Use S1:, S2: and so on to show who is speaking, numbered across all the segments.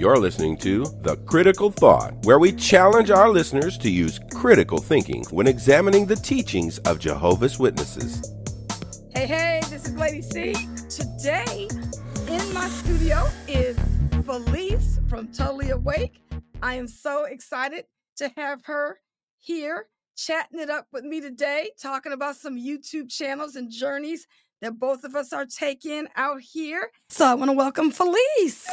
S1: You're listening to The Critical Thought, where we challenge our listeners to use critical thinking when examining the teachings of Jehovah's Witnesses.
S2: Hey, hey, this is Lady C. Today in my studio is Phylice from Totally Awake. I am so excited to have her here chatting it up with me today, talking about some YouTube channels and journeys that both of us are taking out here. So I want to welcome Phylice.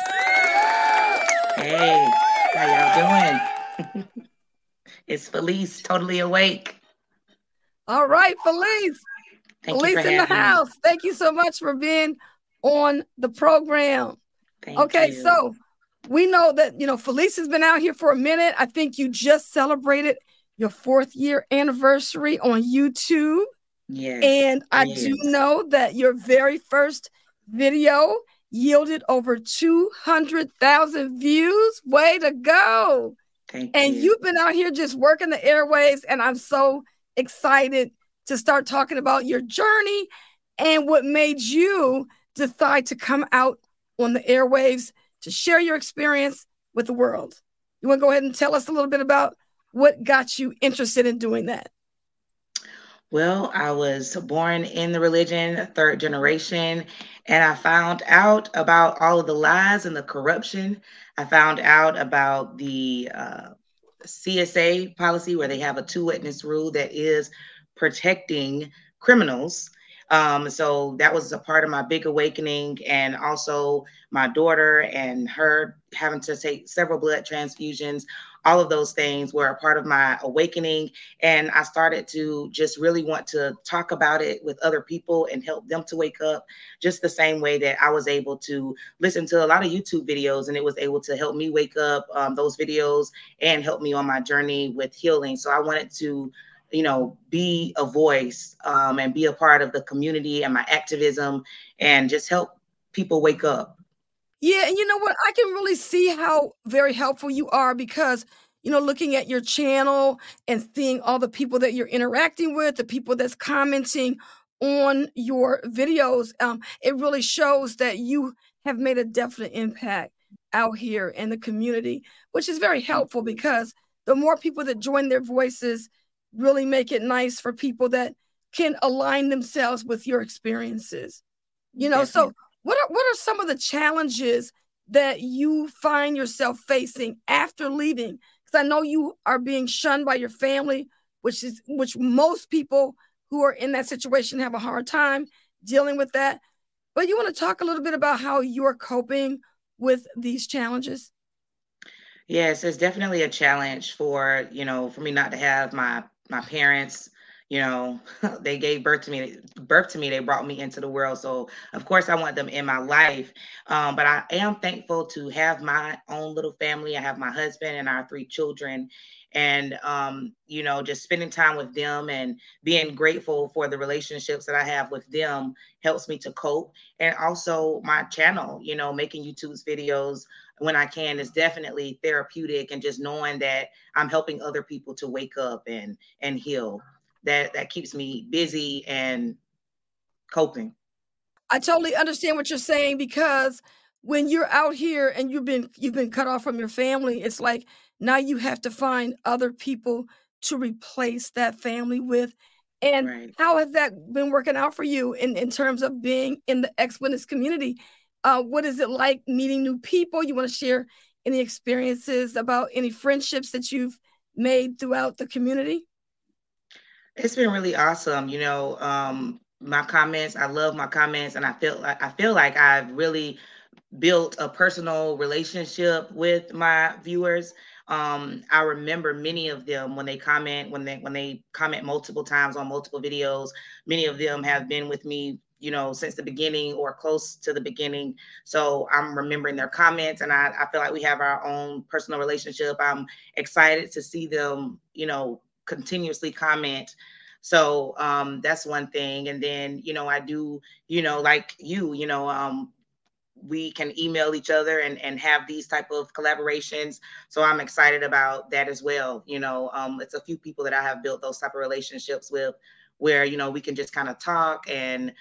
S3: Hey, how y'all doing? it's Phylice, totally awake.
S2: All right, Phylice.
S3: Thank
S2: Phylice in the house. Thank you so much for being on the program.
S3: Thank
S2: okay,
S3: you.
S2: so we know that you know Phylice has been out here for a minute. I think you just celebrated your fourth year anniversary on YouTube.
S3: yes,
S2: And I do know that your very first video yielded over 200,000 views. Way to go.
S3: Thank
S2: And
S3: you.
S2: you've been out here just working the airways. And I'm so excited to start talking about your journey and what made you decide to come out on the airwaves to share your experience with the world. You want to go ahead and tell us a little bit about what got you interested in doing that?
S3: Well, I was born in the religion, third generation, and I found out about all of the lies and the corruption. I found out about the uh, CSA policy where they have a two witness rule that is protecting criminals. Um, so that was a part of my big awakening, and also my daughter and her having to take several blood transfusions. All of those things were a part of my awakening. And I started to just really want to talk about it with other people and help them to wake up just the same way that I was able to listen to a lot of YouTube videos. And it was able to help me wake up um, those videos and help me on my journey with healing. So I wanted to you know be a voice um, and be a part of the community and my activism and just help people wake up
S2: Yeah, and you know what? I can really see how very helpful you are because, you know, looking at your channel and seeing all the people that you're interacting with, the people that's commenting on your videos, um, it really shows that you have made a definite impact out here in the community, which is very helpful because the more people that join their voices really make it nice for people that can align themselves with your experiences. You know, so
S3: Definitely.
S2: What are what are some of the challenges that you find yourself facing after leaving? Because I know you are being shunned by your family, which is which most people who are in that situation have a hard time dealing with that. But you want to talk a little bit about how you're coping with these challenges?
S3: Yes, it's definitely a challenge for, you know, for me not to have my my parents, you know, they gave birth to me, birth to me, they brought me into the world. So of course I want them in my life. Um, but I am thankful to have my own little family. I have my husband and our three children. And um, you know, just spending time with them and being grateful for the relationships that I have with them helps me to cope. And also my channel, you know, making YouTube's videos when I can is definitely therapeutic and just knowing that I'm helping other people to wake up and and heal. That that keeps me busy and coping.
S2: I totally understand what you're saying because when you're out here and you've been you've been cut off from your family, it's like now you have to find other people to replace that family with. And
S3: Right.
S2: how has that been working out for you in, in terms of being in the ex-witness community? Uh, what is it like meeting new people? You want to share any experiences about any friendships that you've made throughout the community?
S3: It's been really awesome. You know, um, my comments, I love my comments and I feel like I feel like I've really built a personal relationship with my viewers. Um, I remember many of them when they comment, when they when they comment multiple times on multiple videos, many of them have been with me, you know, since the beginning or close to the beginning. So I'm remembering their comments and I, I feel like we have our own personal relationship. I'm excited to see them, you know, continuously comment. So um, that's one thing. And then, you know, I do, you know, like you, you know, um, we can email each other and, and have these type of collaborations. So I'm excited about that as well. You know, um, it's a few people that I have built those type of relationships with where, you know, we can just kind of talk and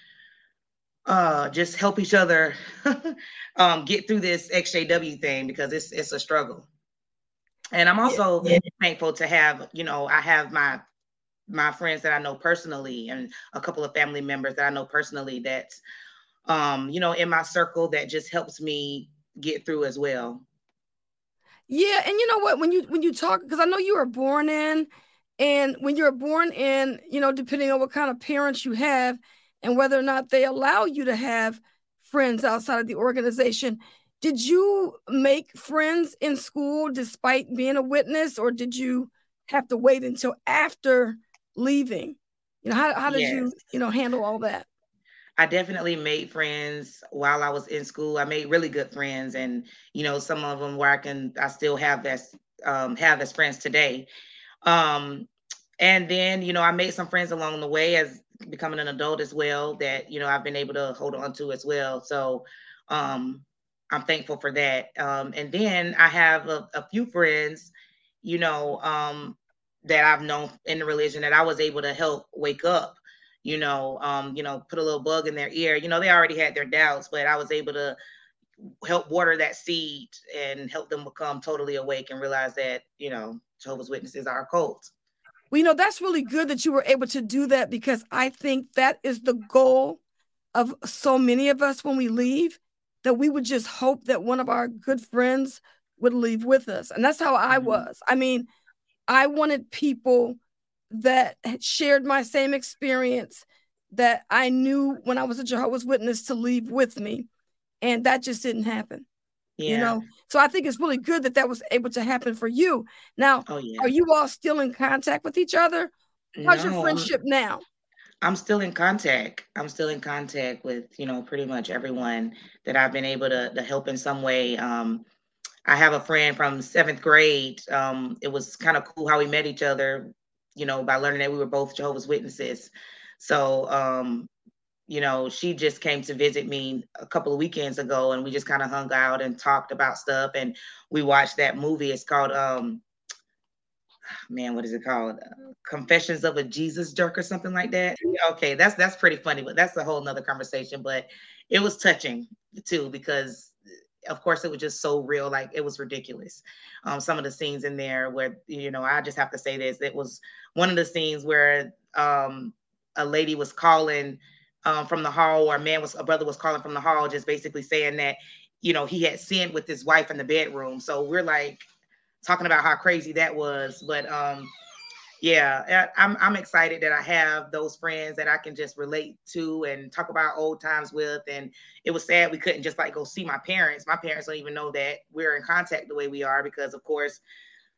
S3: uh, just help each other um, get through this XJW thing because it's it's a struggle. And I'm also yeah. thankful to have, you know, I have my my friends that I know personally and a couple of family members that I know personally that's um, you know, in my circle that just helps me get through as well.
S2: Yeah, and you know what? When you when you talk, because I know you were born in, and when you're born in, you know, depending on what kind of parents you have, and whether or not they allow you to have friends outside of the organization, did you make friends in school despite being a witness, or did you have to wait until after leaving? You know, how how did yes. you you know handle all that?
S3: I definitely made friends while I was in school. I made really good friends, and you know, some of them where I can I still have as um, have as friends today. Um, and then you know, I made some friends along the way as becoming an adult as well that you know I've been able to hold on to as well. So um, I'm thankful for that. Um, and then I have a, a few friends, you know, um, that I've known in the religion that I was able to help wake up you know, um, you know, put a little bug in their ear. You know, they already had their doubts, but I was able to help water that seed and help them become totally awake and realize that, you know, Jehovah's Witnesses are a cult.
S2: Well, you know, that's really good that you were able to do that because I think that is the goal of so many of us when we leave, that we would just hope that one of our good friends would leave with us. And that's how I mm-hmm. was. I mean, I wanted people that shared my same experience that I knew when I was a Jehovah's Witness to leave with me. And that just didn't happen. Yeah. You know, so I think it's really good that that was able to happen for you. Now, oh, yeah. are you all still in contact with each other? How's no, your friendship now?
S3: I'm still in contact. I'm still in contact with, you know, pretty much everyone that I've been able to, to help in some way. Um, I have a friend from seventh grade. Um, it was kind of cool how we met each other you know, by learning that we were both Jehovah's Witnesses. So, um, you know, she just came to visit me a couple of weekends ago and we just kind of hung out and talked about stuff. And we watched that movie. It's called, um, man, what is it called? Uh, Confessions of a Jesus Jerk or something like that. Okay, that's that's pretty funny, but that's a whole nother conversation. But it was touching too because of course it was just so real like it was ridiculous um, some of the scenes in there where you know i just have to say this it was one of the scenes where um, a lady was calling um, from the hall or a man was a brother was calling from the hall just basically saying that you know he had sinned with his wife in the bedroom so we're like talking about how crazy that was but um yeah, I'm I'm excited that I have those friends that I can just relate to and talk about old times with. And it was sad we couldn't just like go see my parents. My parents don't even know that we're in contact the way we are because, of course,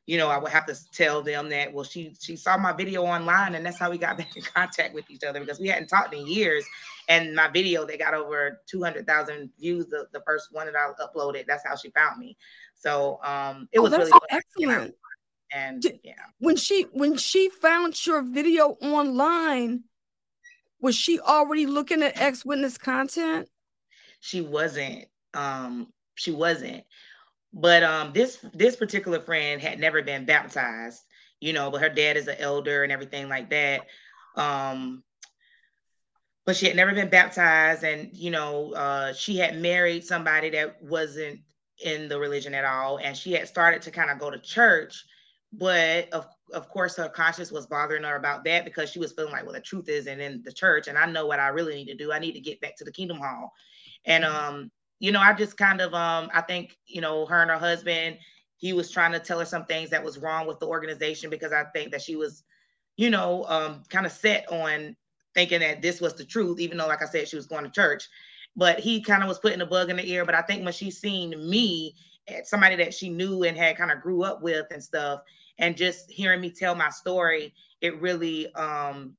S3: you know, I would have to tell them that well, she she saw my video online and that's how we got back in contact with each other because we hadn't talked in years. And my video they got over 200,000 views the, the first one that I uploaded. That's how she found me. So um it oh, was really
S2: excellent.
S3: and yeah.
S2: when she when she found your video online was she already looking at ex witness content?
S3: She wasn't um she wasn't. But um this this particular friend had never been baptized you know but her dad is an elder and everything like that. Um but she had never been baptized and you know uh she had married somebody that wasn't in the religion at all and she had started to kind of go to church but of of course her conscience was bothering her about that because she was feeling like well the truth isn't in the church and i know what i really need to do. I need to get back to the kingdom hall. And mm-hmm. um you know i just kind of um i think you know her and her husband he was trying to tell her some things that was wrong with the organization because i think that she was you know um kind of set on thinking that this was the truth even though like i said she was going to church but he kind of was putting a bug in the ear but i think when she seen me somebody that she knew and had kind of grew up with and stuff and just hearing me tell my story it really um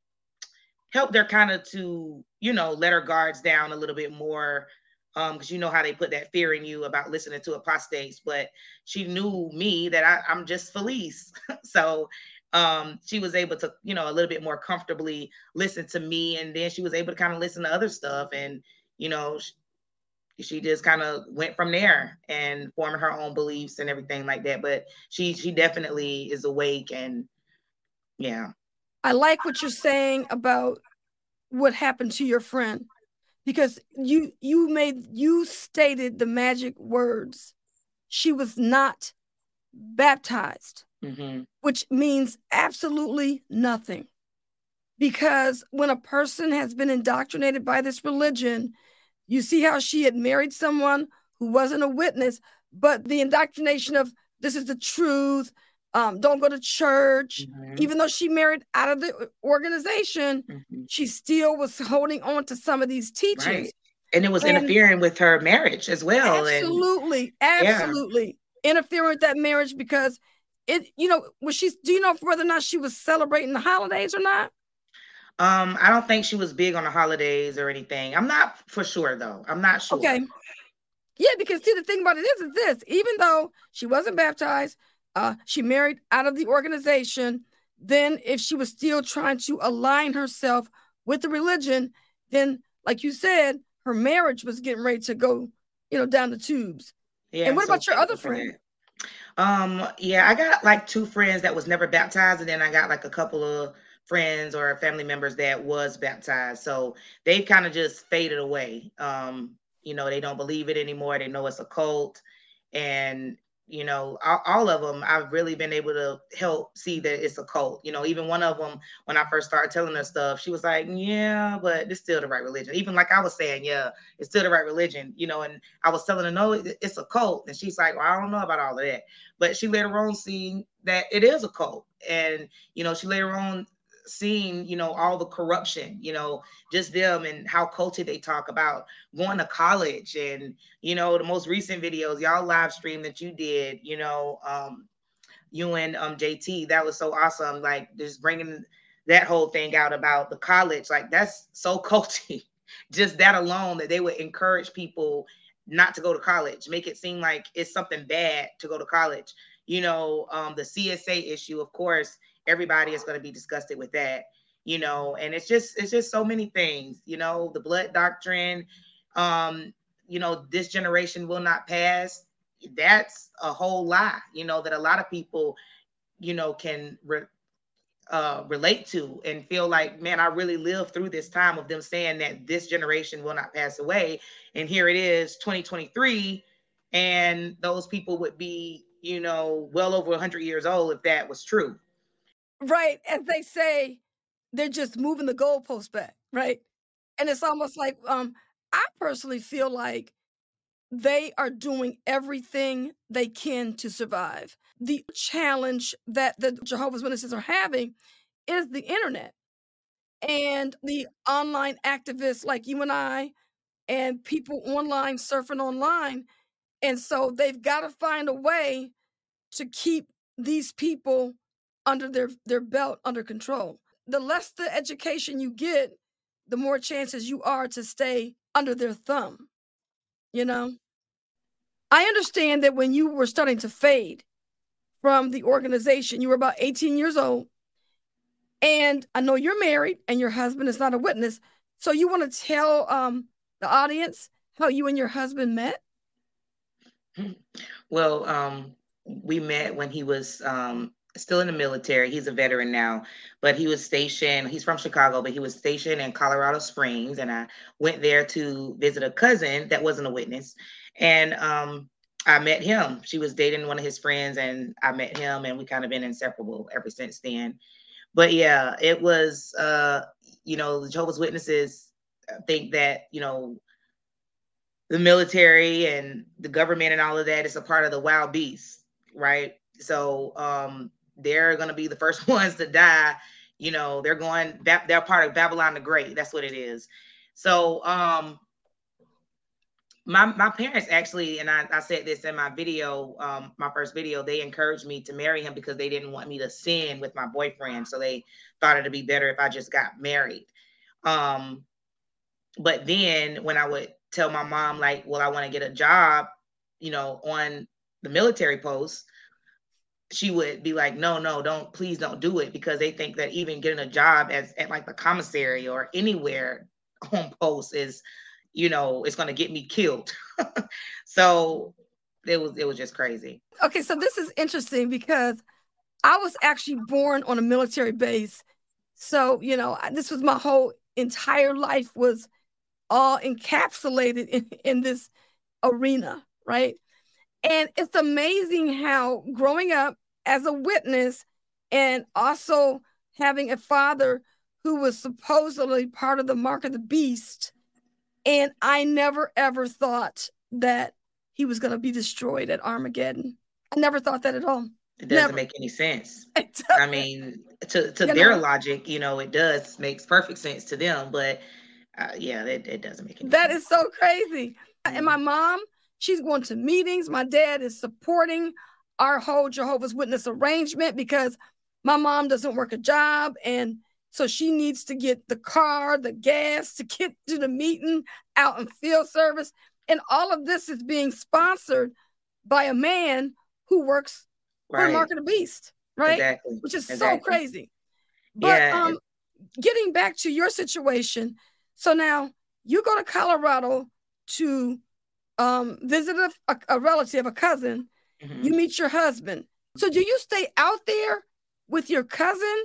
S3: helped her kind of to you know let her guards down a little bit more um because you know how they put that fear in you about listening to apostates but she knew me that I, i'm just Phylice. So um she was able to you know a little bit more comfortably listen to me and then she was able to kind of listen to other stuff and you know she just kind of went from there and forming her own beliefs and everything like that. But she she definitely is awake and yeah.
S2: I like what you're saying about what happened to your friend because you you made you stated the magic words she was not baptized mm-hmm. which means absolutely nothing because when a person has been indoctrinated by this religion you see how she had married someone who wasn't a witness but the indoctrination of this is the truth um, don't go to church. Mm-hmm. Even though she married out of the organization, mm-hmm. she still was holding on to some of these teachings. Right.
S3: And it was and interfering with her marriage as well.
S2: Absolutely. And, absolutely. Yeah. Interfering with that marriage because it, you know, was she, do you know whether or not she was celebrating the holidays or not?
S3: Um, I don't think she was big on the holidays or anything. I'm not for sure though. I'm not sure.
S2: Okay. Yeah, because see, the thing about it is, is this: even though she wasn't baptized, uh, she married out of the organization. Then, if she was still trying to align herself with the religion, then, like you said, her marriage was getting ready to go, you know, down the tubes. Yeah. And what so about your other friend?
S3: Um, yeah, I got like two friends that was never baptized, and then I got like a couple of friends or family members that was baptized. So they've kind of just faded away. Um, you know, they don't believe it anymore. They know it's a cult. And you know all, all, of them i've really been able to help see that it's a cult you know even one of them when i first started telling her stuff she was like yeah but it's still the right religion even like i was saying yeah it's still the right religion you know and i was telling her no it's a cult and she's like well i don't know about all of that but she later on seen that it is a cult and you know she later on seeing, you know, all the corruption, you know, just them and how culty they talk about going to college and, you know, the most recent videos, y'all live stream that you did, you know, um, you and um, JT, that was so awesome. Like just bringing that whole thing out about the college, like that's so culty. just that alone that they would encourage people not to go to college, make it seem like it's something bad to go to college. You know, um, the CSA issue, of course, everybody is going to be disgusted with that you know and it's just it's just so many things you know the blood doctrine um you know this generation will not pass. That's a whole lie you know that a lot of people you know can re- uh, relate to and feel like man i really lived through this time of them saying that this generation will not pass away. And here it is 2023 and those people would be you know well over 100 years old if that was true
S2: Right. As they say, they're just moving the goalpost back, right? And it's almost like um I personally feel like they are doing everything they can to survive. The challenge that the Jehovah's Witnesses are having is the internet and the online activists like you and I and people online surfing online. And so they've got to find a way to keep these people under their their belt under control. The less the education you get, the more chances you are to stay under their thumb. You know? I understand that when you were starting to fade from the organization, you were about 18 years old. And I know you're married and your husband is not a witness. So you want to tell um, the audience how you and your husband met?
S3: Well, um, we met when he was um, still in the military. He's a veteran now, but he was stationed, he's from Chicago, but he was stationed in Colorado Springs. And I went there to visit a cousin that wasn't a witness. And um, I met him. She was dating one of his friends, and I met him, and we kind of been inseparable ever since then. But yeah, it was, uh, you know, the Jehovah's Witnesses think that, you know, the military and the government and all of that is a part of the wild beast, right? So um, they're going to be the first ones to die. You know, they're going, they're part of Babylon the Great. That's what it is. So, um, my, my parents actually, and I, I said this in my video, um, my first video, they encouraged me to marry him because they didn't want me to sin with my boyfriend. So they thought it'd be better if I just got married. Um, but then when I would tell my mom, like, well, I want to get a job, you know, on the military post, she would be like, no, no, don't, please don't do it because they think that even getting a job as at like the commissary or anywhere home post is, you know, it's going to get me killed. so it was, it was just crazy.
S2: Okay. So this is interesting because I was actually born on a military base. So, you know, this was my whole entire life was all encapsulated in, in this arena, right? And it's amazing how growing up as a witness and also having a father who was supposedly part of the mark of the beast. And I never ever thought that he was going to be destroyed at Armageddon. I never thought that at all.
S3: It doesn't Never. make any sense. I mean, to, to their know, logic, you know, it does makes perfect sense to them, but uh, yeah, it, it doesn't make any
S2: That
S3: sense.
S2: is so crazy. And my mom, she's going to meetings. My dad is supporting our whole Jehovah's Witness arrangement because my mom doesn't work a job and so she needs to get the car, the gas to get to the meeting out in field service. And all of this is being sponsored by a man who works right. for Mark of the Beast, right?
S3: Exactly.
S2: Which is
S3: exactly.
S2: so crazy. But yeah. um, getting back to your situation, so now you go to Colorado to um, visit a, a, relative, a cousin. Mm-hmm. You meet your husband. So do you stay out there with your cousin,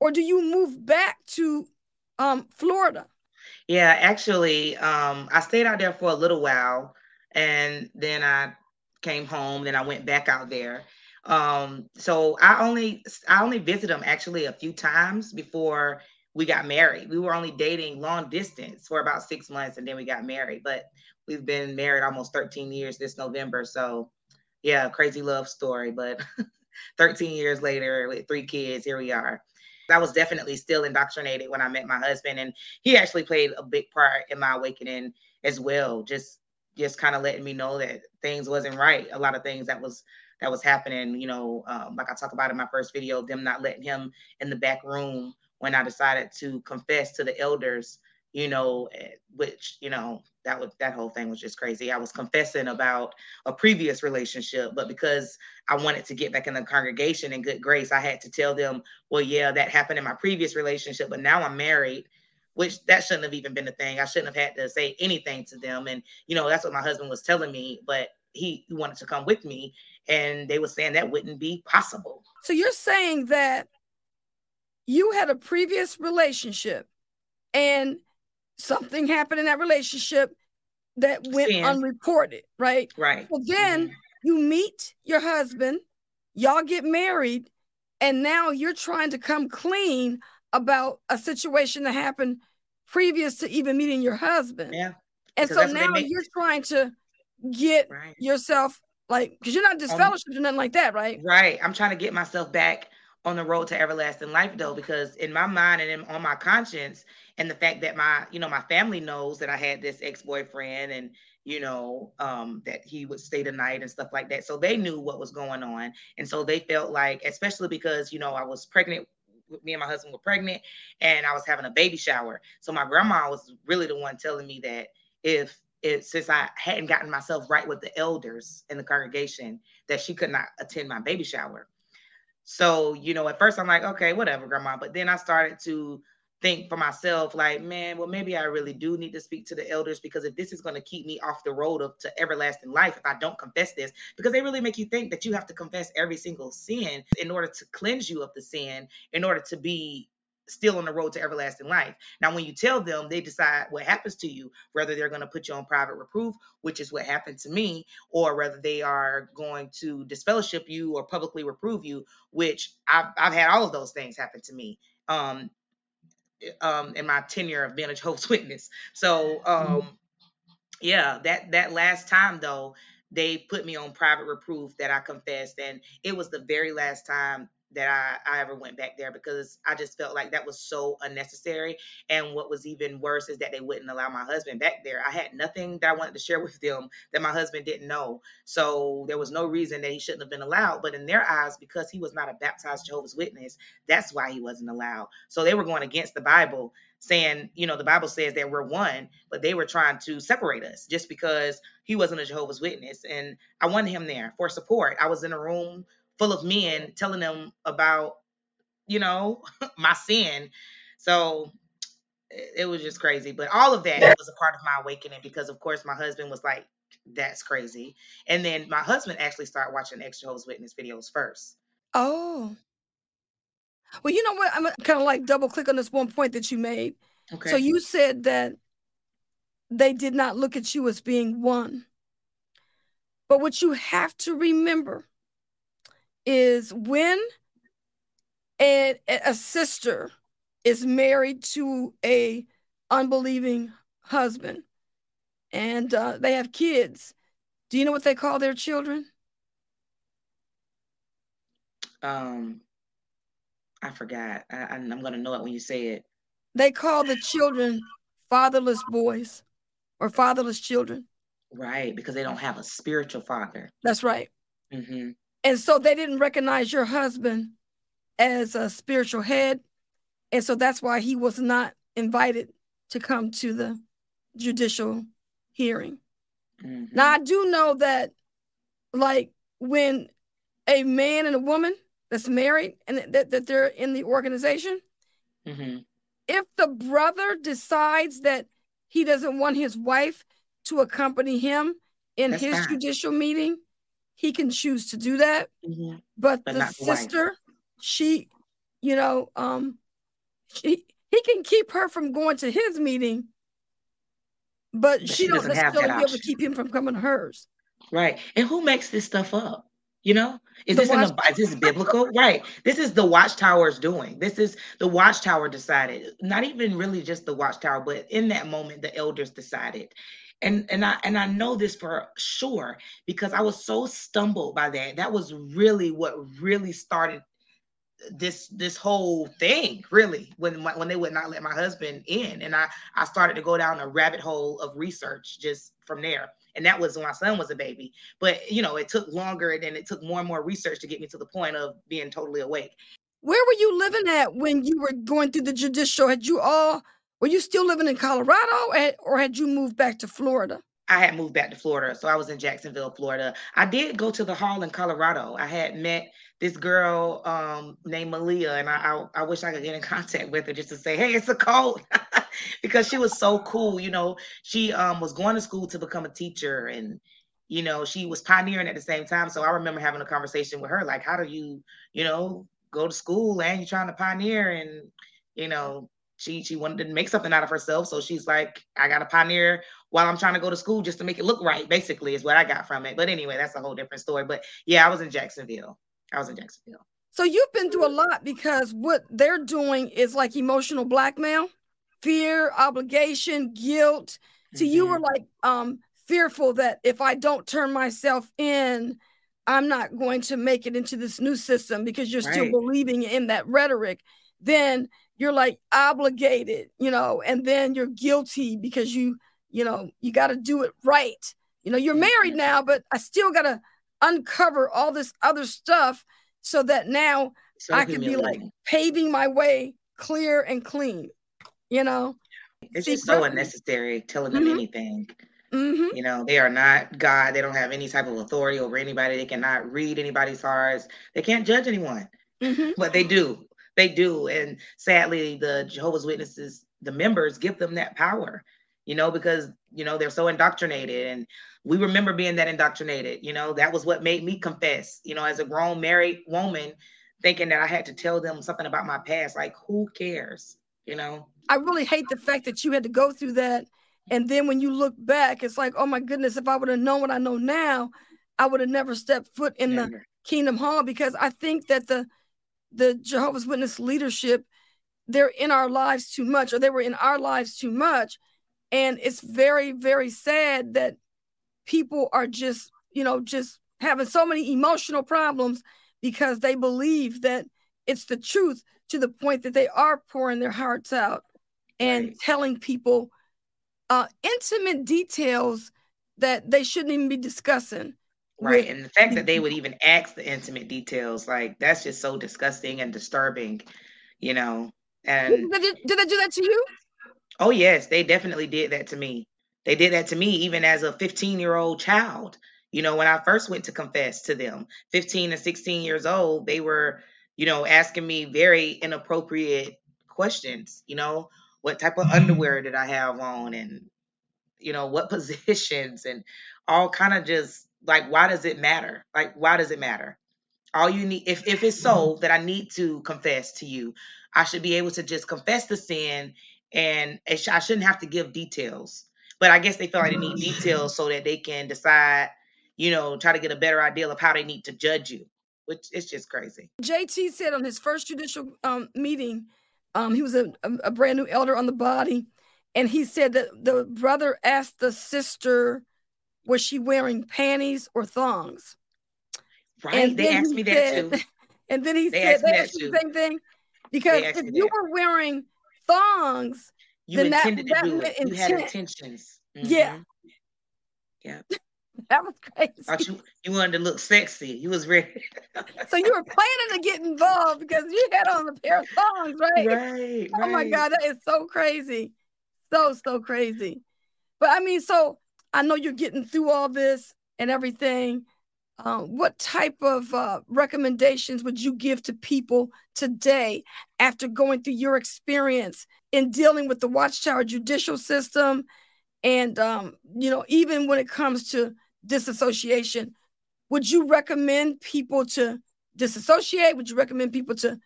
S2: or do you move back to um, Florida?
S3: Yeah, actually, um, I stayed out there for a little while, and then I came home. Then I went back out there. Um, so I only I only visited him actually a few times before we got married. We were only dating long distance for about six months, and then we got married. But we've been married almost 13 years this November. So yeah, crazy love story. But 13 years later, with three kids, here we are. I was definitely still indoctrinated when I met my husband, and he actually played a big part in my awakening as well. Just just kind of letting me know that things wasn't right. A lot of things that was that was happening, you know, um, like I talk about in my first video, them not letting him in the back room when I decided to confess to the elders, you know, eh, which, you know, that was that whole thing was just crazy. I was confessing about a previous relationship, but because I wanted to get back in the congregation in good grace, I had to tell them, well, yeah, that happened in my previous relationship, but now I'm married which that shouldn't have even been the thing. I shouldn't have had to say anything to them. And, you know, that's what my husband was telling me, but he wanted to come with me and they were saying that wouldn't be possible.
S2: So you're saying that you had a previous relationship and something happened in that relationship that went Sin. unreported, right?
S3: Right.
S2: Well, then mm-hmm. you meet your husband, y'all get married, and now you're trying to come clean about a situation that happened previous to even meeting your husband.
S3: Yeah.
S2: And so now you're trying to get right. yourself like, because you're not disfellowshipped um, or nothing like that, right?
S3: Right. I'm trying to get myself back on the road to everlasting life, though, because in my mind and in, on my conscience, and the fact that my, you know, my family knows that I had this ex boyfriend and, you know, um, that he would stay the night and stuff like that. So they knew what was going on. And so they felt like, especially because, you know, I was pregnant me and my husband were pregnant and I was having a baby shower. So my grandma was really the one telling me that if it since I hadn't gotten myself right with the elders in the congregation that she could not attend my baby shower. So, you know, at first I'm like, okay, whatever, grandma. But then I started to think for myself, like, man, well, maybe I really do need to speak to the elders because if this is going to keep me off the road of to everlasting life, if I don't confess this, because they really make you think that you have to confess every single sin in order to cleanse you of the sin, in order to be still on the road to everlasting life. Now, when you tell them, they decide what happens to you, whether they're going to put you on private reproof, which is what happened to me, or whether they are going to disfellowship you or publicly reprove you, which I've, I've had all of those things happen to me um, um, in my tenure of being a Jehovah's Witness. So, mm-hmm. um, yeah, that that last time though, they put me on private reproof that I confessed, and it was the very last time that I, I ever went back there because I just felt like that was so unnecessary. And what was even worse is that they wouldn't allow my husband back there. I had nothing that I wanted to share with them that my husband didn't know. So there was no reason that he shouldn't have been allowed. But in their eyes, because he was not a baptized Jehovah's Witness, that's why he wasn't allowed. So they were going against the Bible, saying, you know, the Bible says that we're one, but they were trying to separate us just because he wasn't a Jehovah's Witness. And I wanted him there for support. I was in a room full of men telling them about, you know, my sin. So it was just crazy. But all of that was a part of my awakening because, of course, my husband was like, that's crazy. And then my husband actually started watching Ex Jehovah's Witness videos first.
S2: Oh. Well, you know what? I'm kind of like double click on this one point that you made. Okay. So you said that they did not look at you as being one. But what you have to remember is when a, a sister is married to a unbelieving husband and uh, they have kids, do you know what they call their children?
S3: Um, I forgot. I, I'm going to know it when you say it.
S2: They call the children fatherless boys or fatherless children.
S3: Right, because they don't have a spiritual father.
S2: That's right. Mm-hmm. And so they didn't recognize your husband as a spiritual head. And so that's why he was not invited to come to the judicial hearing. Mm-hmm. Now, I do know that, like, when a man and a woman that's married and that, that they're in the organization, mm-hmm. if the brother decides that he doesn't want his wife to accompany him in That's his fine. judicial meeting, he can choose to do that. Mm-hmm. But, but, the sister, she, you know, um, she he can keep her from going to his meeting, but, but she, she don't necessarily be able to keep him from coming to hers.
S3: Right. And who makes this stuff up? You know, is the this watch- in the is this biblical? right. This is the watchtower's doing. This is the watchtower decided. Not even really just the watchtower, but in that moment, the elders decided and and i and i know this for sure because i was so stumbled by that. That was really what really started this this whole thing really when my, when they would not let my husband in. And i i started to go down a rabbit hole of research just from there. And that was when my son was a baby. But you know it took longer and it took more and more research to get me to the point of being totally awake.
S2: Where were you living at when you were going through the judicial? Had you all were you still living in Colorado or had you moved back to Florida?
S3: I had moved back to Florida. So I was in Jacksonville, Florida. I did go to the hall in Colorado. I had met this girl um, named Malia, and I, I, I wish I could get in contact with her just to say, hey, it's a cult. because she was so cool. You know, she um, was going to school to become a teacher and you know, she was pioneering at the same time. So I remember having a conversation with her, like, how do you, you know, go to school and you're trying to pioneer and, you know, she she wanted to make something out of herself. So she's like, I got to pioneer while I'm trying to go to school just to make it look right, basically, is what I got from it. But anyway, that's a whole different story. But yeah, I was in Jacksonville. I was in Jacksonville.
S2: So you've been through a lot because what they're doing is like emotional blackmail, fear, obligation, guilt. So mm-hmm. you were like um fearful that if I don't turn myself in, I'm not going to make it into this new system because you're right. still believing in that rhetoric. Then you're like obligated, you know, and then you're guilty because you, you know, you got to do it right. You know, you're married now, but I still got to uncover all this other stuff so that now so I can be like paving my way clear and clean, you know?
S3: It's See, just so unnecessary telling them mm-hmm. anything. Mm-hmm. You know, they are not God. They don't have any type of authority over anybody. They cannot read anybody's hearts. They can't judge anyone. Mm-hmm. But they do. They do. And sadly, the Jehovah's Witnesses, the members give them that power, you know, because, you know, they're so indoctrinated. And we remember being that indoctrinated, you know, that was what made me confess, you know, as a grown married woman, thinking that I had to tell them something about my past. Like, who cares, you know?
S2: I really hate the fact that you had to go through that. And then when you look back, it's like, oh my goodness, if I would have known what I know now, I would have never stepped foot in never. the Kingdom Hall because I think that the the Jehovah's Witness leadership, they're in our lives too much, or they were in our lives too much. And it's very, very sad that people are just, you know, just having so many emotional problems because they believe that it's the truth to the point that they are pouring their hearts out and right. telling people uh, intimate details that they shouldn't even be discussing
S3: Right. And the fact that they would even ask the intimate details, like that's just so disgusting and disturbing, you know. And
S2: did they, did they do that to you?
S3: Oh yes, they definitely did that to me. They did that to me even as a 15 year old child. You know, when I first went to confess to them, 15 and 16 years old, they were, you know, asking me very inappropriate questions, you know, what type of mm-hmm. underwear did I have on and you know, what positions and all kind of just like why does it matter like why does it matter all you need if, if it's so mm-hmm. that i need to confess to you i should be able to just confess the sin and i shouldn't have to give details but I guess they feel like they need details so that they can decide, you know, try to get a better idea of how they need to judge you, which is just crazy.
S2: JT said on his first judicial um, meeting, um, he was a, a brand new elder on the body, and he said that the brother asked the sister, was she wearing panties or thongs?
S3: Right. And they asked me said, that too.
S2: And then he they said they asked the same thing. Because if you that. were wearing thongs,
S3: you then intended that, to do it. You had intentions.
S2: Mm-hmm. Yeah.
S3: Yeah.
S2: that was crazy.
S3: you, you wanted to look sexy. You was ready.
S2: so you were planning to get involved because you had on a pair of thongs, right?
S3: Right. Oh right.
S2: my God, that is so crazy. So, so crazy. But I mean, so I know you're getting through all this and everything. Uh, what type of uh, recommendations would you give to people today after going through your experience in dealing with the Watchtower judicial system? And, um, you know, even when it comes to disassociation, would you recommend people to disassociate? Would you recommend people to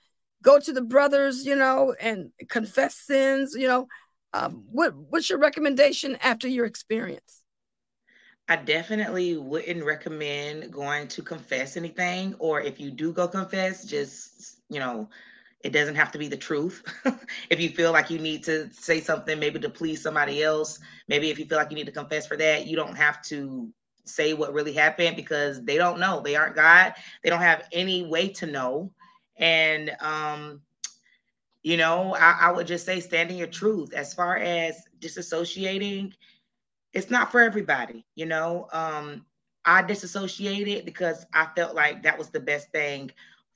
S2: go to the brothers, you know, and confess sins? You know, um, what what's your recommendation after your experience?
S3: I definitely wouldn't recommend going to confess anything, or if you do go confess, just, you know, it doesn't have to be the truth. if you feel like you need to say something, maybe to please somebody else, maybe if you feel like you need to confess for that, you don't have to say what really happened because they don't know. They aren't God. They don't have any way to know. And, um, you know, I, I would just say standing your truth as far as disassociating it's not for everybody, you know. Um, I disassociated because I felt like that was the best thing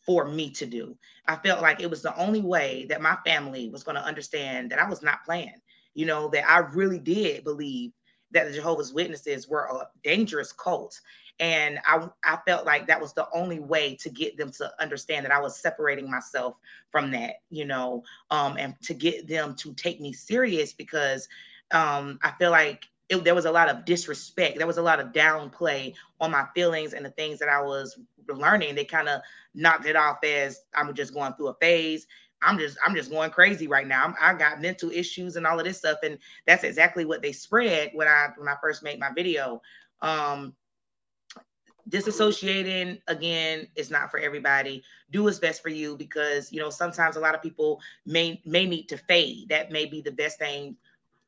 S3: for me to do. I felt like it was the only way that my family was going to understand that I was not playing, you know, that I really did believe that the Jehovah's Witnesses were a dangerous cult. And I, I felt like that was the only way to get them to understand that I was separating myself from that, you know, um, and to get them to take me serious because um, I feel like it, there was a lot of disrespect. There was a lot of downplay on my feelings and the things that I was learning. They kind of knocked it off as I'm just going through a phase. I'm just I'm just going crazy right now. I'm, I got mental issues and all of this stuff, and that's exactly what they spread when I when I first made my video. Um, disassociating again is not for everybody do what's best for you because you know sometimes a lot of people may may need to fade that may be the best thing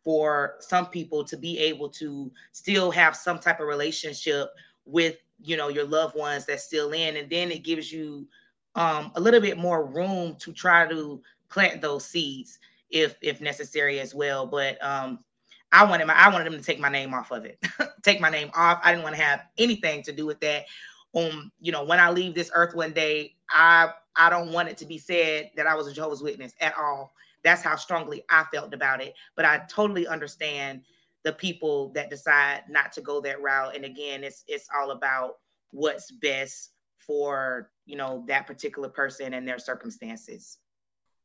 S3: for some people to be able to still have some type of relationship with you know your loved ones that's still in. And then it gives you um, a little bit more room to try to plant those seeds if if necessary as well. But um i wanted my i wanted them to take my name off of it take my name off. I didn't want to have anything to do with that. Um you know when i leave this earth one day i i don't want it to be said that i was a jehovah's witness at all that's how strongly I felt about it. But I totally understand the people that decide not to go that route. And again, it's it's all about what's best for you know that particular person and their circumstances.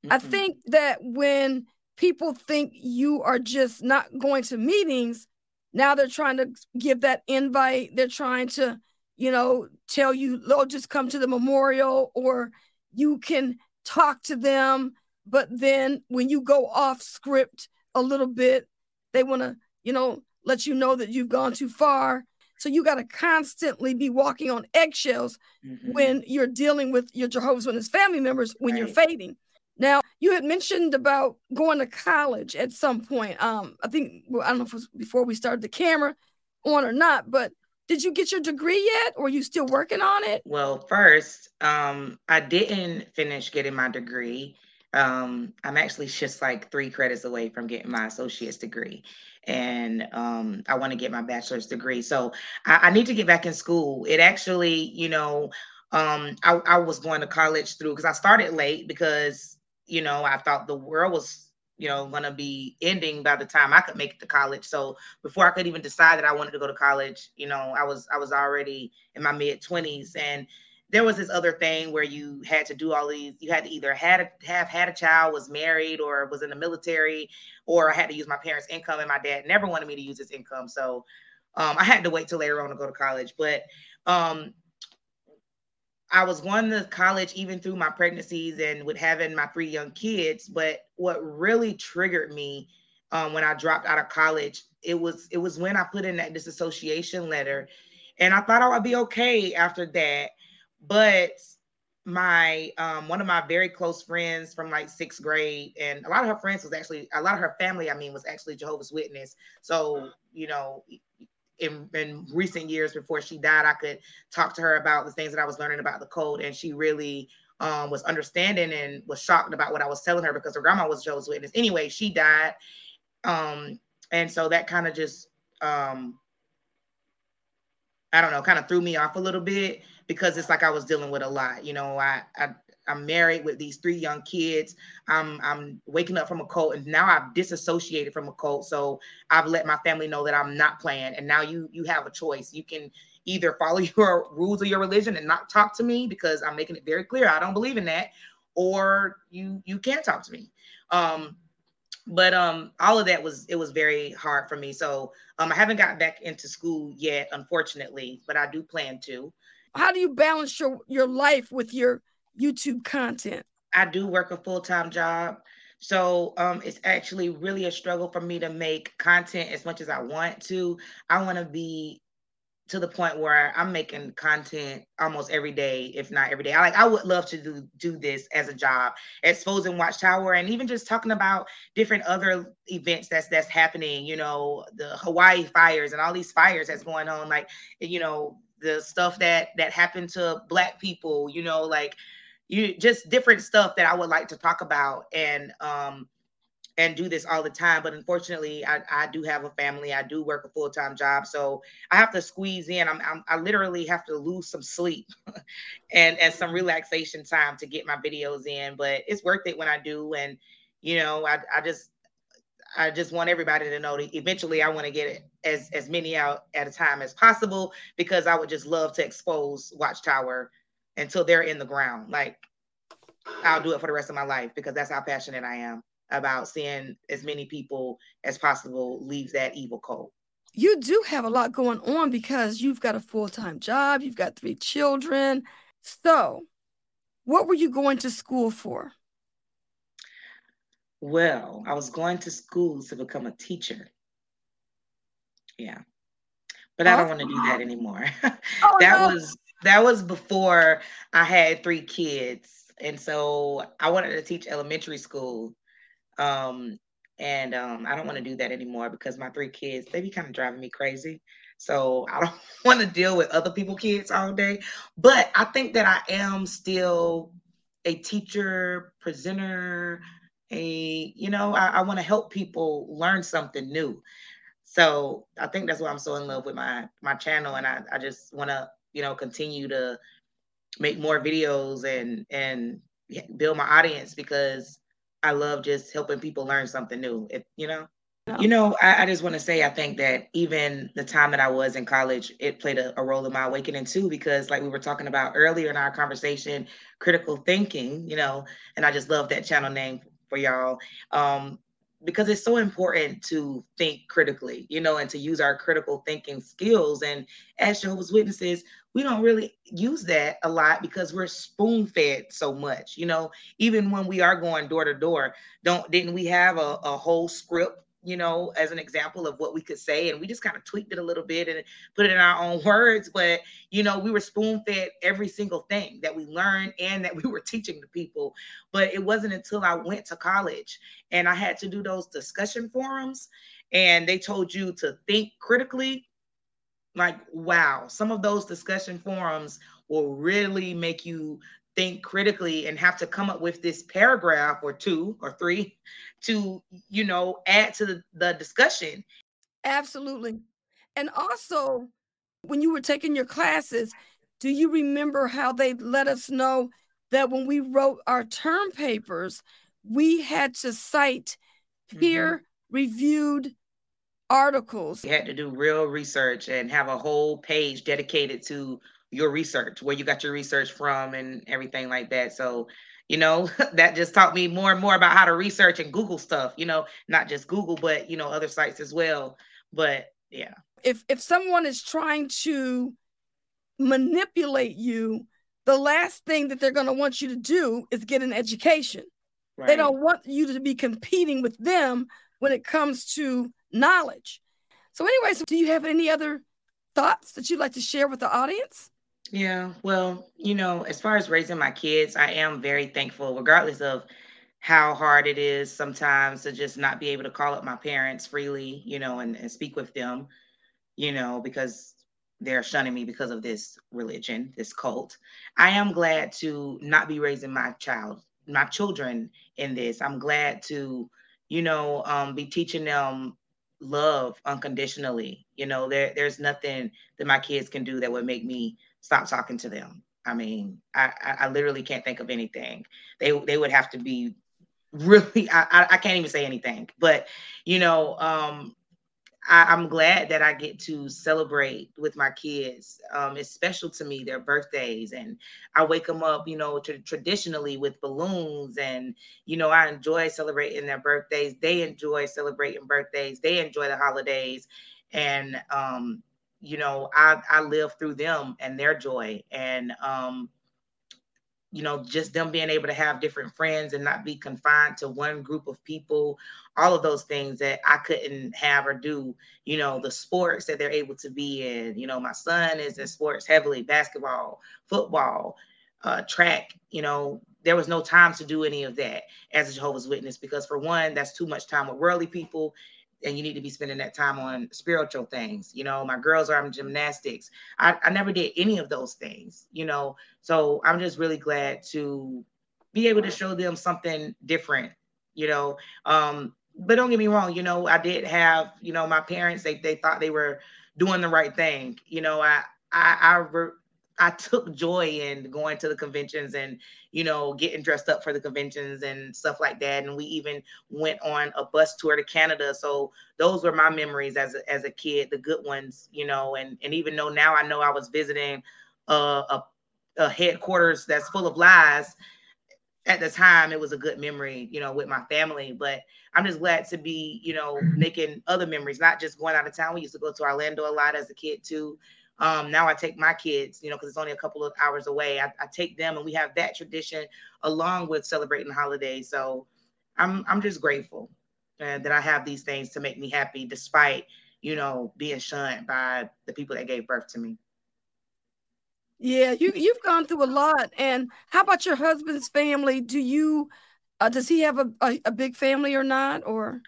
S2: Mm-hmm. I think that when people think you are just not going to meetings, now they're trying to give that invite. They're trying to, you know, tell you, "Oh, just come to the memorial," or you can talk to them but then when you go off script a little bit, they want to, you know, let you know that you've gone too far. So you got to constantly be walking on eggshells mm-hmm. when you're dealing with your Jehovah's Witness family members when right. you're fading. Now, you had mentioned about going to college at some point. Um, I think well, I don't know if it was before we started the camera on or not, but did you get your degree yet or are you still working on it?
S3: Well, first, um, I didn't finish getting my degree. Um, I'm actually just like three credits away from getting my associate's degree. And um, I want to get my bachelor's degree. So I, I, need to get back in school. It actually, you know, um, I, I was going to college through because I started late because, you know, I thought the world was you know going to be ending by the time I could make it to college. So before I could even decide that I wanted to go to college, you know, I was I was already in my mid 20s and there was this other thing where you had to do all these you had to either had a, have had a child was married or was in the military or i had to use my parents income. And my dad never wanted me to use his income. So um, i had to wait till later on to go to college. But um, i was going to college even through my pregnancies and with having my three young kids but what really triggered me um, when I dropped out of college. It was it was when I put in that disassociation letter, and I thought I would be okay after that. But my um, one of my very close friends from like sixth grade, and a lot of her friends was actually a lot of her family. I mean, was actually Jehovah's Witness. So you know, in, in recent years before she died, I could talk to her about the things that I was learning about the code, and she really um, was understanding and was shocked about what I was telling her because her grandma was Jehovah's Witness. Anyway, she died, um, and so that kind of just um, I don't know, kind of threw me off a little bit because it's like I was dealing with a lot. You know, I, I I'm married with these three young kids. I'm I'm waking up from a cult, and now I've disassociated from a cult. So I've let my family know that I'm not playing. And now you you have a choice. You can either follow your rules of your religion and not talk to me because I'm making it very clear I don't believe in that, or you you can talk to me. Um, but um all of that was it was very hard for me so um i haven't got back into school yet unfortunately but i do plan to
S2: how do you balance your your life with your YouTube content?
S3: I do work a full-time job. So um, it's actually really a struggle for me to make content as much as I want to. I want to be to the point where I'm making content almost every day, if not every day. I like I would love to do do this as a job, exposing Watchtower and even just talking about different other events that's that's happening, you know, the Hawaii fires and all these fires that's going on. Like, you know, the stuff that that happened to black people you know like you just different stuff that i would like to talk about and um and do this all the time. But unfortunately i, I do have a family. I do work a full-time job. So i have to squeeze in. I'm, I'm i literally have to lose some sleep and and some relaxation time to get my videos in. But it's worth it when i do. And you know i, I just I just want everybody to know that eventually I want to get as as many out at a time as possible because I would just love to expose Watchtower until they're in the ground. Like I'll do it for the rest of my life because that's how passionate I am about seeing as many people as possible leave that evil cult.
S2: You do have a lot going on because you've got a full-time job, you've got three children. So, what were you going to school for?
S3: Well, I was going to school to become a teacher. Yeah. But I don't want to do that oh. anymore. Oh, that no. was that was before I had three kids. And so I wanted to teach elementary school. Um, and um, I don't want to do that anymore because my three kids, they be kind of driving me crazy. So I don't want to deal with other people kids all day. But I think that I am still a teacher, presenter, a you know i, I want to help people learn something new so i think that's why i'm so in love with my my channel and i, I just want to you know continue to make more videos and and build my audience because i love just helping people learn something new if you know? You know, I, I just want to say I think that even the time that I was in college, it played a, a, role in my awakening too, because like we were talking about earlier in our conversation, critical thinking, you know, and I just love that channel name for y'all. Um, because it's so important to think critically, you know, and to use our critical thinking skills. And as Jehovah's Witnesses, we don't really use that a lot because we're spoon fed so much, you know. Even when we are going door to door, don't didn't we have a, a whole script you know, as an example of what we could say. And we just kind of tweaked it a little bit and put it in our own words. But, you know, we were spoon fed every single thing that we learned and that we were teaching to people. But it wasn't until I went to college and I had to do those discussion forums and they told you to think critically. Like, wow, some of those discussion forums will really make you think critically and have to come up with this paragraph or two or three to you know add to the, the discussion.
S2: Absolutely. And also when you were taking your classes do you remember how they let us know that when we wrote our term papers we had to cite peer mm-hmm. reviewed articles?
S3: You had to do real research and have a whole page dedicated to your research, where you got your research from, and everything like that. So, you know, that just taught me more and more about how to research and Google stuff. You know, not just Google, but you know, other sites as well. But yeah,
S2: if if someone is trying to manipulate you, the last thing that they're going to want you to do is get an education. Right. They don't want you to be competing with them when it comes to knowledge. So, anyways, do you have any other thoughts that you'd like to share with the audience?
S3: Yeah, well, you know, as far as raising my kids, I am very thankful, regardless of how hard it is sometimes to just not be able to call up my parents freely, you know, and, and speak with them, you know, because they're shunning me because of this religion, this cult. I am glad to not be raising my child, my children in this. I'm glad to, you know, um, be teaching them love unconditionally. You know, there there's nothing that my kids can do that would make me stop talking to them. I mean, I, I literally can't think of anything. They they would have to be really I, I can't even say anything. But you know, um, I, am glad that I get to celebrate with my kids. Um, it's special to me, their birthdays, and I wake them up, you know, to, traditionally with balloons, and you know, I enjoy celebrating their birthdays. They enjoy celebrating birthdays. They enjoy the holidays, and um, you know, I I live through them and their joy, and um, you know, just them being able to have different friends and not be confined to one group of people, all of those things that I couldn't have or do, you know, the sports that they're able to be in. You know, my son is in sports heavily basketball, football, uh, track, you know, there was no time to do any of that as a Jehovah's Witness because, for one, that's too much time with worldly people and you need to be spending that time on spiritual things. You know, my girls are in gymnastics. I, I never did any of those things, you know. So I'm just really glad to be able to show them something different, you know. Um, but don't get me wrong, you know, I did have, you know, my parents, they they thought they were doing the right thing. You know, I I I I took joy in going to the conventions and you know getting dressed up for the conventions and stuff like that. And we even went on a bus tour to Canada. So those were my memories as a, as a kid, the good ones, you know. And and even though now I know I was visiting a, a, a headquarters that's full of lies, at the time it was a good memory, you know, with my family. But I'm just glad to be, you know, mm-hmm. making other memories, not just going out of town. We used to go to Orlando a lot as a kid too. Um, now I take my kids, you know, because it's only a couple of hours away. I, I, take them, and we have that tradition along with celebrating the holidays. So I'm I'm just grateful uh, that I have these things to make me happy, despite you know being shunned by the people that gave birth to me.
S2: Yeah, you you've gone through a lot. And how about your husband's family? Do you uh, does he have a, a, a big family or not? Or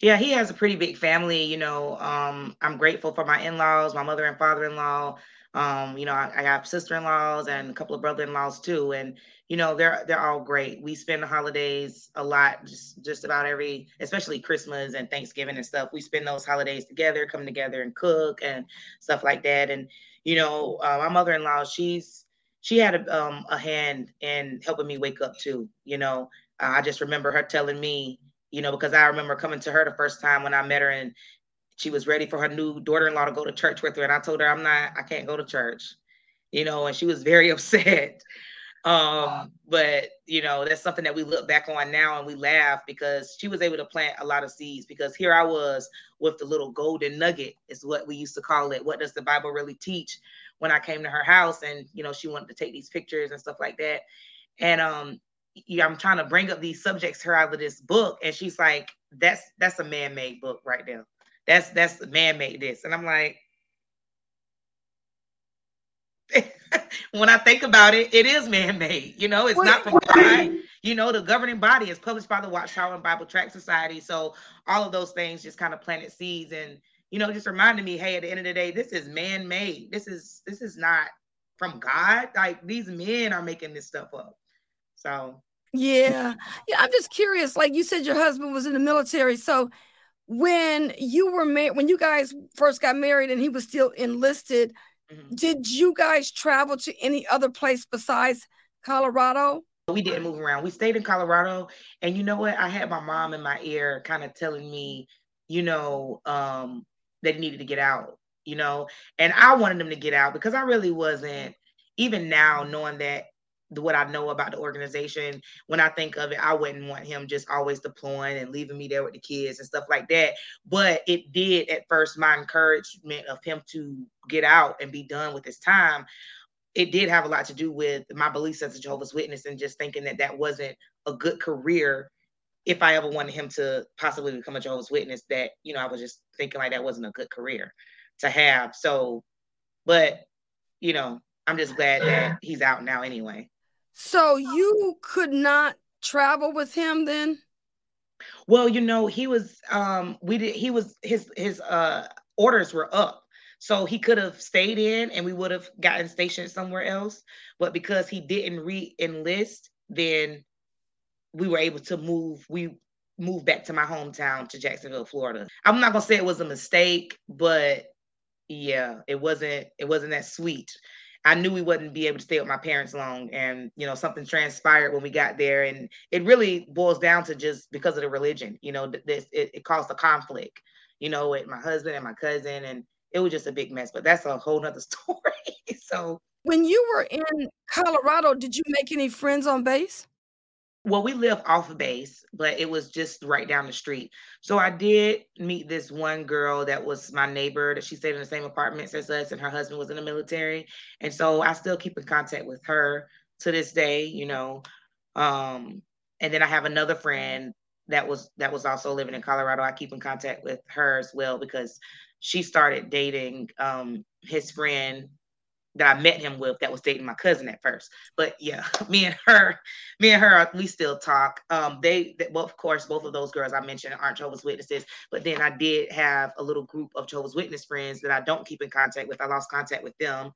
S3: yeah, he has a pretty big family. You know, um, I'm grateful for my in-laws, my mother and father-in-law. Um, you know, I, I have sister-in-laws and a couple of brother-in-laws too, and you know, they're they're all great. We spend the holidays a lot, just just about every, especially Christmas and Thanksgiving and stuff. We spend those holidays together, come together and cook and stuff like that. And you know, uh, my mother-in-law, she's she had a, um, a hand in helping me wake up too. You know, I just remember her telling me you know, because I remember coming to her the first time when I met her and she was ready for her new daughter-in-law to go to church with her. And I told her, I'm not, I can't go to church, you know, and she was very upset. Um, but you know, that's something that we look back on now and we laugh because she was able to plant a lot of seeds because here I was with the little golden nugget, is what we used to call it. What does the Bible really teach? When I came to her house and you know, she wanted to take these pictures and stuff like that. And um, I'm trying to bring up these subjects her out of this book, and she's like, "That's that's a man-made book right now. That's that's man-made this." And I'm like, when I think about it, it is man-made. You know, it's not from God. You know, the governing body is published by the Watchtower and Bible Tract Society. So all of those things just kind of planted seeds, and you know, just reminded me, hey, at the end of the day, this is man-made. This is this is not from God. Like these men are making this stuff up. So
S2: yeah. Yeah. I'm just curious. Like you said, your husband was in the military. So when you were married, when you guys first got married and he was still enlisted, mm-hmm. did you guys travel to any other place besides Colorado?
S3: We didn't move around. We stayed in Colorado. And you know what? I had my mom in my ear kind of telling me, you know, um, that he needed to get out, you know, and I wanted him to get out because I really wasn't, even now, knowing that what I know about the organization. When I think of it, I wouldn't want him just always deploying and leaving me there with the kids and stuff like that. But it did at first my encouragement of him to get out and be done with his time. It did have a lot to do with my beliefs as a Jehovah's Witness and just thinking that that wasn't a good career if I ever wanted him to possibly become a Jehovah's Witness, that you know, I was just thinking like that wasn't a good career to have. So, but you know, I'm just glad that he's out now anyway.
S2: So you could not travel with him then?
S3: Well, you know, he was um we did he was his his uh orders were up. So he could have stayed in and we would have gotten stationed somewhere else. But because he didn't re-enlist, then we were able to move. We moved back to my hometown to Jacksonville, Florida. I'm not gonna say it was a mistake, but yeah, it wasn't it wasn't that sweet. I knew we wouldn't be able to stay with my parents long, and you know something transpired when we got there, and it really boils down to just because of the religion. You know, this it, it caused a conflict. You know, with my husband and my cousin, and it was just a big mess. But that's a whole nother story. so
S2: when you were in Colorado, did you make any friends on base?
S3: Well, we live off of base, but it was just right down the street. So I did meet this one girl that was my neighbor that she stayed in the same apartments as us, and her husband was in the military. And so I still keep in contact with her to this day, you know. Um, and then I have another friend that was that was also living in Colorado. I keep in contact with her as well because she started dating um, his friend that I met him with that was dating my cousin at first. But yeah, me and her, me and her, we still talk. Um, they, they well, of course, both of those girls I mentioned aren't Jehovah's Witnesses. But then I did have a little group of Jehovah's Witness friends that I don't keep in contact with. I lost contact with them.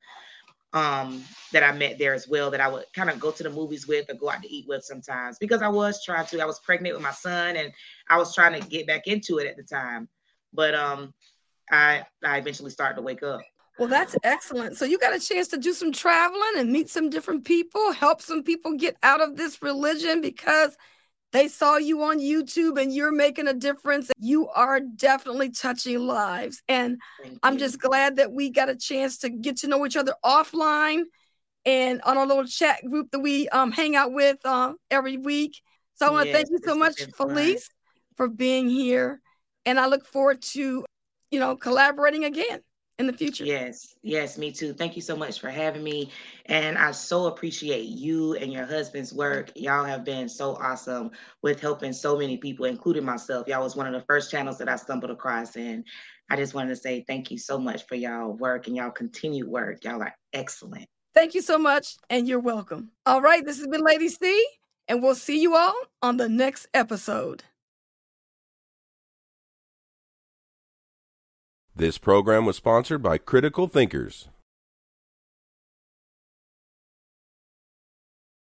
S3: Um, that I met there as well, that I would kind of go to the movies with or go out to eat with sometimes because I was trying to. I was pregnant with my son and I was trying to get back into it at the time. But um, I I eventually started to wake up.
S2: Well, that's excellent. So you got a chance to do some traveling and meet some different people, help some people get out of this religion because they saw you on YouTube and you're making a difference. You are definitely touching lives. And I'm just glad that we got a chance to get to know each other offline and on a little chat group that we um, hang out with uh, every week. So I want to yes, thank you so much, Phylice, for being here. And I look forward to, you know, collaborating again in the future.
S3: Yes, yes, me too. Thank you so much for having me. And I so appreciate you and your husband's work. Y'all have been so awesome with helping so many people, including myself. Y'all was one of the first channels that I stumbled across. And I just wanted to say thank you so much for y'all work and y'all continued work. Y'all are excellent.
S2: Thank you so much, and you're welcome. All right, this has been Lady C, and we'll see you all on the next episode.
S1: This program was sponsored by Critical Thinkers.